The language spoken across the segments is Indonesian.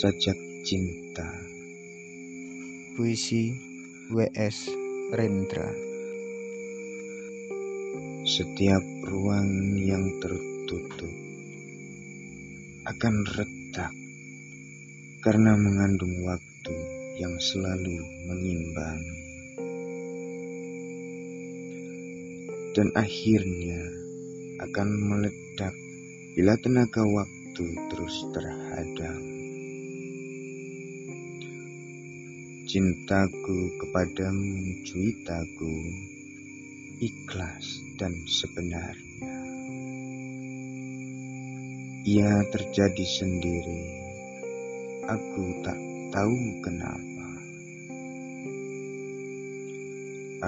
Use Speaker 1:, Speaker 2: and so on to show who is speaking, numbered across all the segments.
Speaker 1: sajak cinta.
Speaker 2: Puisi W.S. Rendra
Speaker 1: Setiap ruang yang tertutup akan retak karena mengandung waktu yang selalu mengimbangi. Dan akhirnya akan meledak bila tenaga waktu terus terhadang. Cintaku kepadamu, cuitaku, ikhlas dan sebenarnya. Ia terjadi sendiri, aku tak tahu kenapa.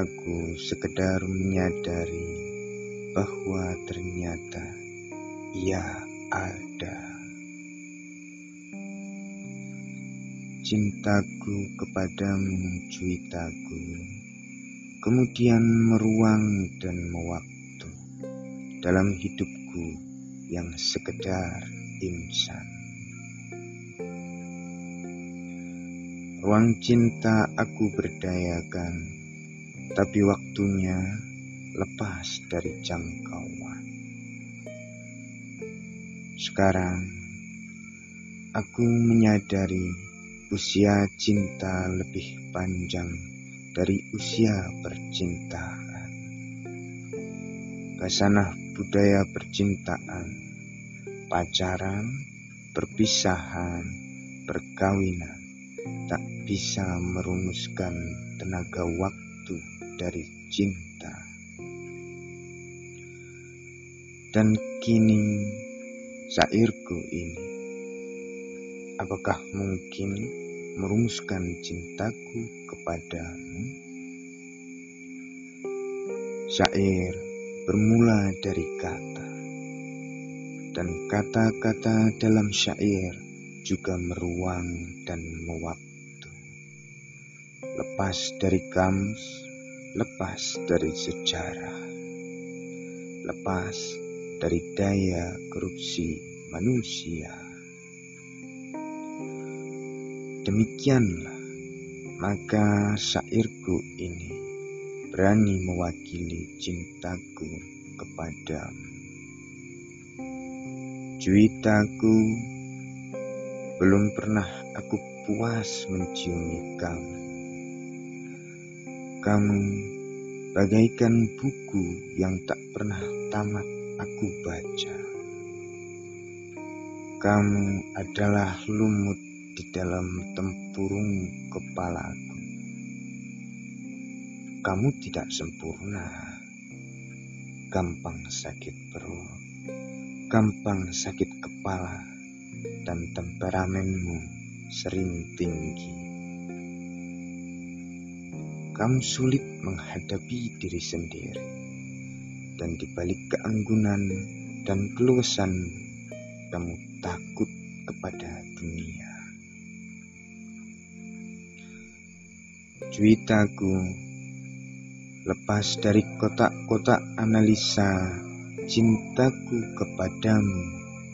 Speaker 1: Aku sekedar menyadari bahwa ternyata ia ada. Cintaku kepadamu, cuitaku, kemudian meruang dan mewaktu dalam hidupku yang sekedar insan. Ruang cinta aku berdayakan, tapi waktunya lepas dari jangkauan. Sekarang aku menyadari usia cinta lebih panjang dari usia percintaan. Kasanah budaya percintaan, pacaran, perpisahan, perkawinan tak bisa merumuskan tenaga waktu dari cinta. Dan kini syairku ini, apakah mungkin merumuskan cintaku kepadamu? Syair bermula dari kata, dan kata-kata dalam syair juga meruang dan mewaktu. Lepas dari kamus, lepas dari sejarah, lepas dari daya korupsi manusia. Demikianlah, maka syairku ini berani mewakili cintaku kepadamu. Cuitaku belum pernah aku puas menciumi kamu. Kamu bagaikan buku yang tak pernah tamat aku baca. Kamu adalah lumut di dalam tempurung kepalaku. Kamu tidak sempurna, gampang sakit perut, gampang sakit kepala, dan temperamenmu sering tinggi. Kamu sulit menghadapi diri sendiri, dan di balik keanggunan dan keluasan, kamu takut kepada dunia. Cuitaku lepas dari kotak-kotak analisa cintaku kepadamu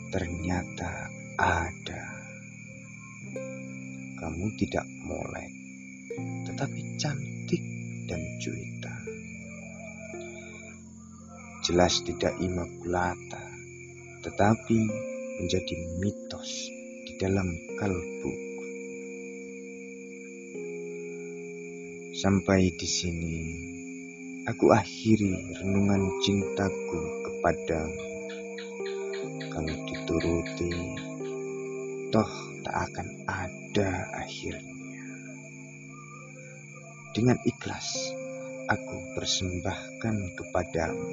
Speaker 1: ternyata ada. Kamu tidak molek, tetapi cantik dan cuita. Jelas tidak imakulata, tetapi menjadi mitos di dalam kalbuku. Sampai di sini, aku akhiri renungan cintaku kepadamu. Kamu dituruti, toh tak akan ada akhirnya. Dengan ikhlas, aku persembahkan kepadamu.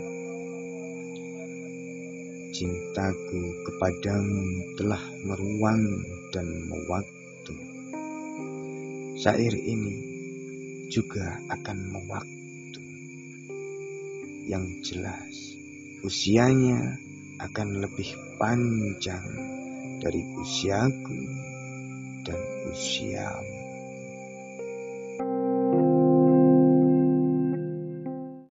Speaker 1: Cintaku kepadamu telah meruang dan mewaktu. Syair ini juga akan mewaktu. Yang jelas, usianya akan lebih panjang dari usiaku dan usiamu.